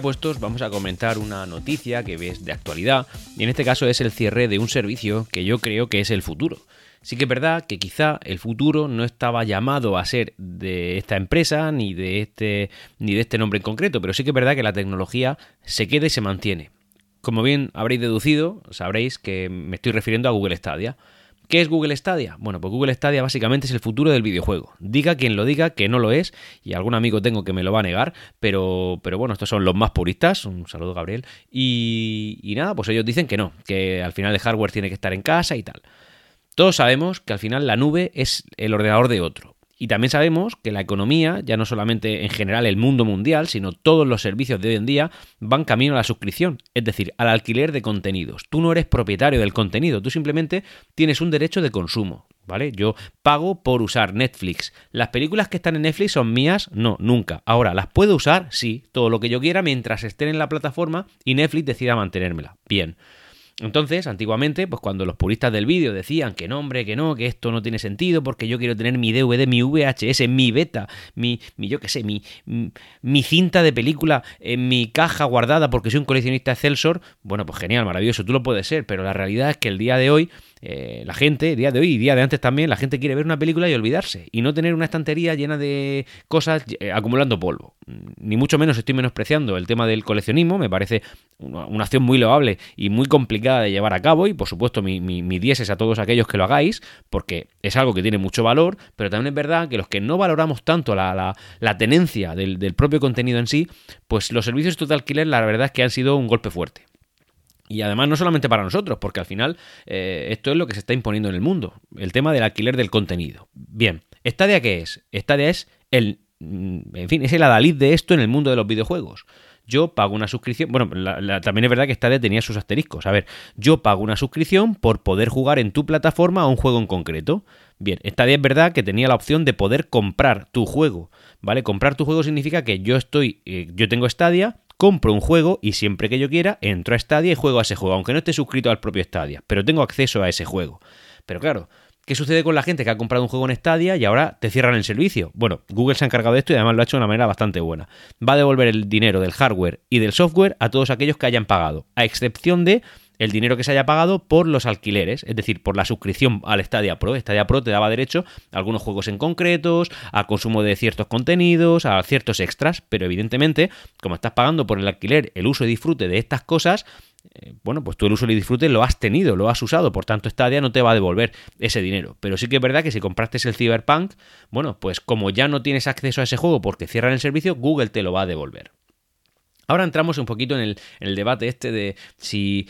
Puestos, vamos a comentar una noticia que ves de actualidad, y en este caso es el cierre de un servicio que yo creo que es el futuro. Sí que es verdad que quizá el futuro no estaba llamado a ser de esta empresa ni de este ni de este nombre en concreto, pero sí que es verdad que la tecnología se queda y se mantiene. Como bien habréis deducido, sabréis que me estoy refiriendo a Google Stadia. ¿Qué es Google Stadia? Bueno, pues Google Stadia básicamente es el futuro del videojuego. Diga quien lo diga que no lo es, y algún amigo tengo que me lo va a negar, pero, pero bueno, estos son los más puristas. Un saludo, Gabriel. Y, y nada, pues ellos dicen que no, que al final el hardware tiene que estar en casa y tal. Todos sabemos que al final la nube es el ordenador de otro. Y también sabemos que la economía, ya no solamente en general el mundo mundial, sino todos los servicios de hoy en día, van camino a la suscripción, es decir, al alquiler de contenidos. Tú no eres propietario del contenido, tú simplemente tienes un derecho de consumo. ¿Vale? Yo pago por usar Netflix. ¿Las películas que están en Netflix son mías? No, nunca. Ahora, ¿las puedo usar? Sí, todo lo que yo quiera mientras estén en la plataforma y Netflix decida mantenérmela. Bien. Entonces, antiguamente, pues cuando los puristas del vídeo decían que no, hombre, que no, que esto no tiene sentido porque yo quiero tener mi DVD, mi VHS, mi beta, mi, yo qué sé, mi, mi cinta de película en mi caja guardada porque soy un coleccionista Excelsior, bueno, pues genial, maravilloso, tú lo puedes ser, pero la realidad es que el día de hoy eh, la gente, día de hoy y día de antes también, la gente quiere ver una película y olvidarse y no tener una estantería llena de cosas eh, acumulando polvo. Ni mucho menos estoy menospreciando el tema del coleccionismo, me parece una, acción muy loable y muy complicada de llevar a cabo y por supuesto mi, mi, dieses a todos aquellos que lo hagáis porque es algo que tiene mucho valor, pero también es verdad que los que no valoramos tanto la, la, tenencia del, del propio contenido en sí, pues los servicios de alquiler la verdad es que han sido un golpe fuerte. Y además no solamente para nosotros, porque al final eh, esto es lo que se está imponiendo en el mundo, el tema del alquiler del contenido. Bien, ¿Stadia qué es? Stadia es el, mm, en fin, es el adalid de esto en el mundo de los videojuegos. Yo pago una suscripción, bueno, también es verdad que Stadia tenía sus asteriscos. A ver, yo pago una suscripción por poder jugar en tu plataforma a un juego en concreto. Bien, Stadia es verdad que tenía la opción de poder comprar tu juego, ¿vale? Comprar tu juego significa que yo estoy, eh, yo tengo Stadia, compro un juego y siempre que yo quiera entro a Stadia y juego a ese juego, aunque no esté suscrito al propio Stadia, pero tengo acceso a ese juego. Pero claro, ¿qué sucede con la gente que ha comprado un juego en Stadia y ahora te cierran el servicio? Bueno, Google se ha encargado de esto y además lo ha hecho de una manera bastante buena. Va a devolver el dinero del hardware y del software a todos aquellos que hayan pagado, a excepción de el dinero que se haya pagado por los alquileres, es decir, por la suscripción al Stadia Pro. Stadia Pro te daba derecho a algunos juegos en concretos, a consumo de ciertos contenidos, a ciertos extras, pero evidentemente, como estás pagando por el alquiler, el uso y disfrute de estas cosas, eh, bueno, pues tú el uso y disfrute lo has tenido, lo has usado, por tanto Stadia no te va a devolver ese dinero. Pero sí que es verdad que si compraste el Cyberpunk, bueno, pues como ya no tienes acceso a ese juego porque cierran el servicio, Google te lo va a devolver. Ahora entramos un poquito en el, debate este de si,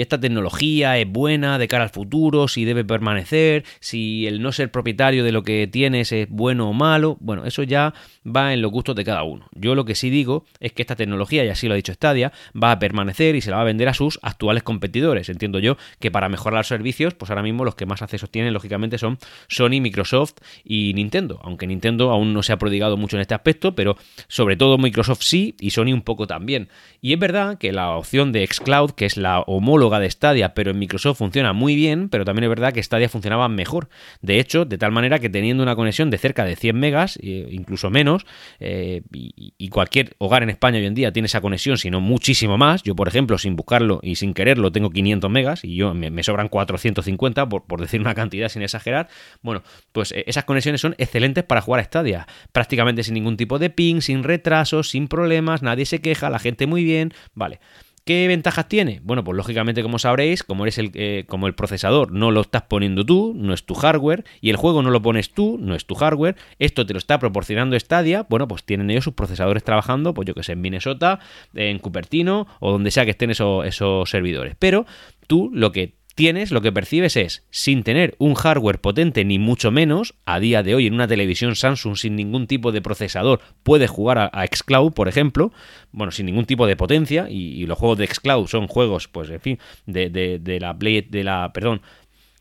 esta tecnología es buena de cara al futuro, si debe permanecer, si el no ser propietario de lo que tienes es bueno o malo. Bueno, eso ya va en los gustos de cada uno. Yo lo que sí digo es que esta tecnología, y así lo ha dicho Stadia, va a permanecer y se la va a vender a sus actuales competidores. Entiendo yo que para mejorar los servicios, pues ahora mismo los que más accesos tienen, lógicamente, son Sony, Microsoft y Nintendo. Aunque Nintendo aún no se ha prodigado mucho en este aspecto, pero sobre todo Microsoft sí y Sony un poco también. Y es verdad que la opción de Xcloud, que es la homóloga de Stadia, pero en Microsoft funciona muy bien, pero también es verdad que Stadia funcionaba mejor. De hecho, de tal manera que teniendo una conexión de cerca de 100 megas, incluso menos, eh, y, cualquier hogar en España hoy en día tiene esa conexión, sino muchísimo más. Yo, por ejemplo, sin buscarlo y sin quererlo, tengo 500 megas y yo me, sobran 450, por, por decir una cantidad sin exagerar. Bueno, pues eh, esas conexiones son excelentes para jugar a Stadia, prácticamente sin ningún tipo de ping, sin retrasos, sin problemas, nadie se queja, la gente muy bien, vale. ¿Qué ventajas tiene? Bueno, pues lógicamente, como sabréis, como eres el, eh, como el procesador no lo estás poniendo tú, no es tu hardware, y el juego no lo pones tú, no es tu hardware, esto te lo está proporcionando Stadia, bueno, pues tienen ellos sus procesadores trabajando, pues yo que sé, en Minnesota, en Cupertino, o donde sea que estén esos, esos servidores. Pero tú lo que tienes, lo que percibes es, sin tener un hardware potente ni mucho menos, a día de hoy en una televisión Samsung sin ningún tipo de procesador puedes jugar a, Xcloud, por ejemplo, bueno, sin ningún tipo de potencia, y, los juegos de Xcloud son juegos, pues en fin, de, de, de la Play, de la, perdón,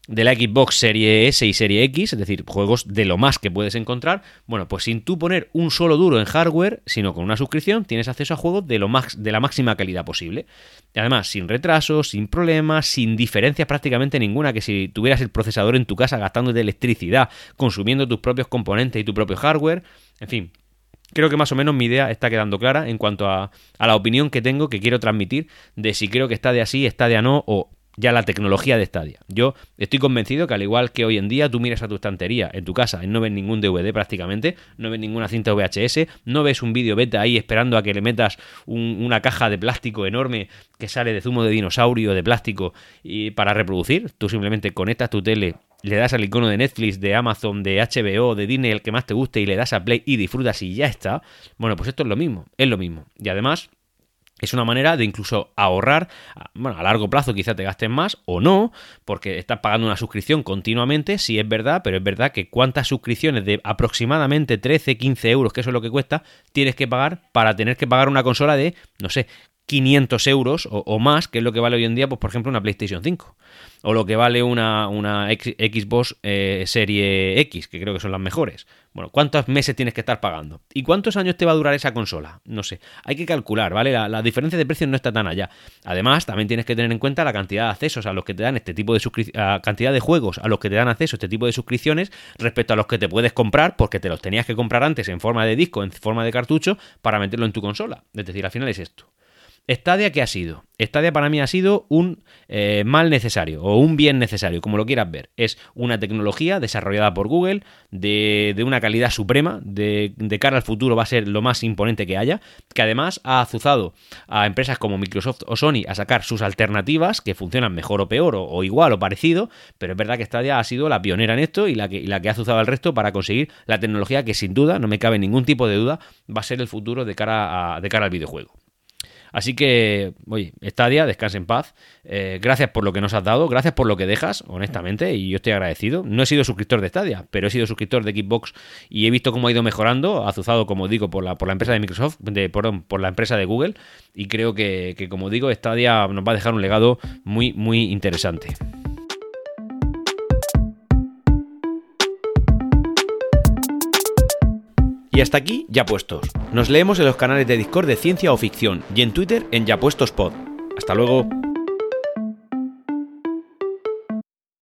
de la Xbox Serie S y Serie X, es decir, juegos de lo más que puedes encontrar, bueno, pues sin tú poner un solo duro en hardware, sino con una suscripción, tienes acceso a juegos de, lo de la máxima calidad posible. Y además, sin retrasos, sin problemas, sin diferencias prácticamente ninguna, que si tuvieras el procesador en tu casa gastando de electricidad, consumiendo tus propios componentes y tu propio hardware, en fin, creo que más o menos mi idea está quedando clara en cuanto a, a la opinión que tengo, que quiero transmitir, de si creo que está de así, está de a no, o ya la tecnología de Stadia. Yo estoy convencido que al igual que hoy en día tú miras a tu estantería en tu casa y no ves ningún DVD prácticamente, no ves ninguna cinta VHS, no ves un vídeo beta ahí esperando a que le metas una caja de plástico enorme que sale de zumo de dinosaurio de plástico y para reproducir, tú simplemente conectas tu tele le das al icono de Netflix, de Amazon, de HBO, de Disney, el que más te guste, y le das a Play y disfrutas y ya está. Bueno, pues esto es lo mismo, es lo mismo. Y además, es una manera de incluso ahorrar, bueno, a largo plazo quizá te gastes más o no, porque estás pagando una suscripción continuamente, si es verdad, pero es verdad que cuántas suscripciones de aproximadamente 13, 15 euros, que eso es lo que cuesta, tienes que pagar para tener que pagar una consola de, no sé, 500 euros o, más, que es lo que vale hoy en día, pues por ejemplo, una PlayStation 5. O lo que vale una, una Xbox eh, Serie X, que creo que son las mejores. Bueno, ¿cuántos meses tienes que estar pagando? ¿Y cuántos años te va a durar esa consola? No sé. Hay que calcular, ¿vale? La, diferencia de precios no está tan allá. Además, también tienes que tener en cuenta la cantidad de accesos a los que te dan este tipo de suscripciones, cantidad de juegos a los que te dan acceso este tipo de suscripciones respecto a los que te puedes comprar porque te los tenías que comprar antes en forma de disco, en forma de cartucho, para meterlo en tu consola. Es decir, al final es esto. Stadia, ¿qué ha sido? Stadia para mí ha sido un eh, mal necesario o un bien necesario, como lo quieras ver. Es una tecnología desarrollada por Google de, una calidad suprema, de, cara al futuro va a ser lo más imponente que haya, que además ha azuzado a empresas como Microsoft o Sony a sacar sus alternativas que funcionan mejor o peor o, igual o parecido, pero es verdad que Stadia ha sido la pionera en esto y la, que, la que ha azuzado al resto para conseguir la tecnología que sin duda, no me cabe ningún tipo de duda, va a ser el futuro de cara, de cara al videojuego. Así que, oye, Stadia, descanse en paz. Eh, gracias por lo que nos has dado, gracias por lo que dejas, honestamente, y yo estoy agradecido. No he sido suscriptor de Stadia, pero he sido suscriptor de Xbox y he visto cómo ha ido mejorando, azuzado, como digo, por la, por la empresa de Microsoft, de, perdón, por la empresa de Google, y creo que, que, como digo, Stadia nos va a dejar un legado muy, muy interesante. Y hasta aquí, ya puestos. Nos leemos en los canales de Discord de Ciencia o Ficción y en Twitter en Ya Puestos Pod. Hasta luego.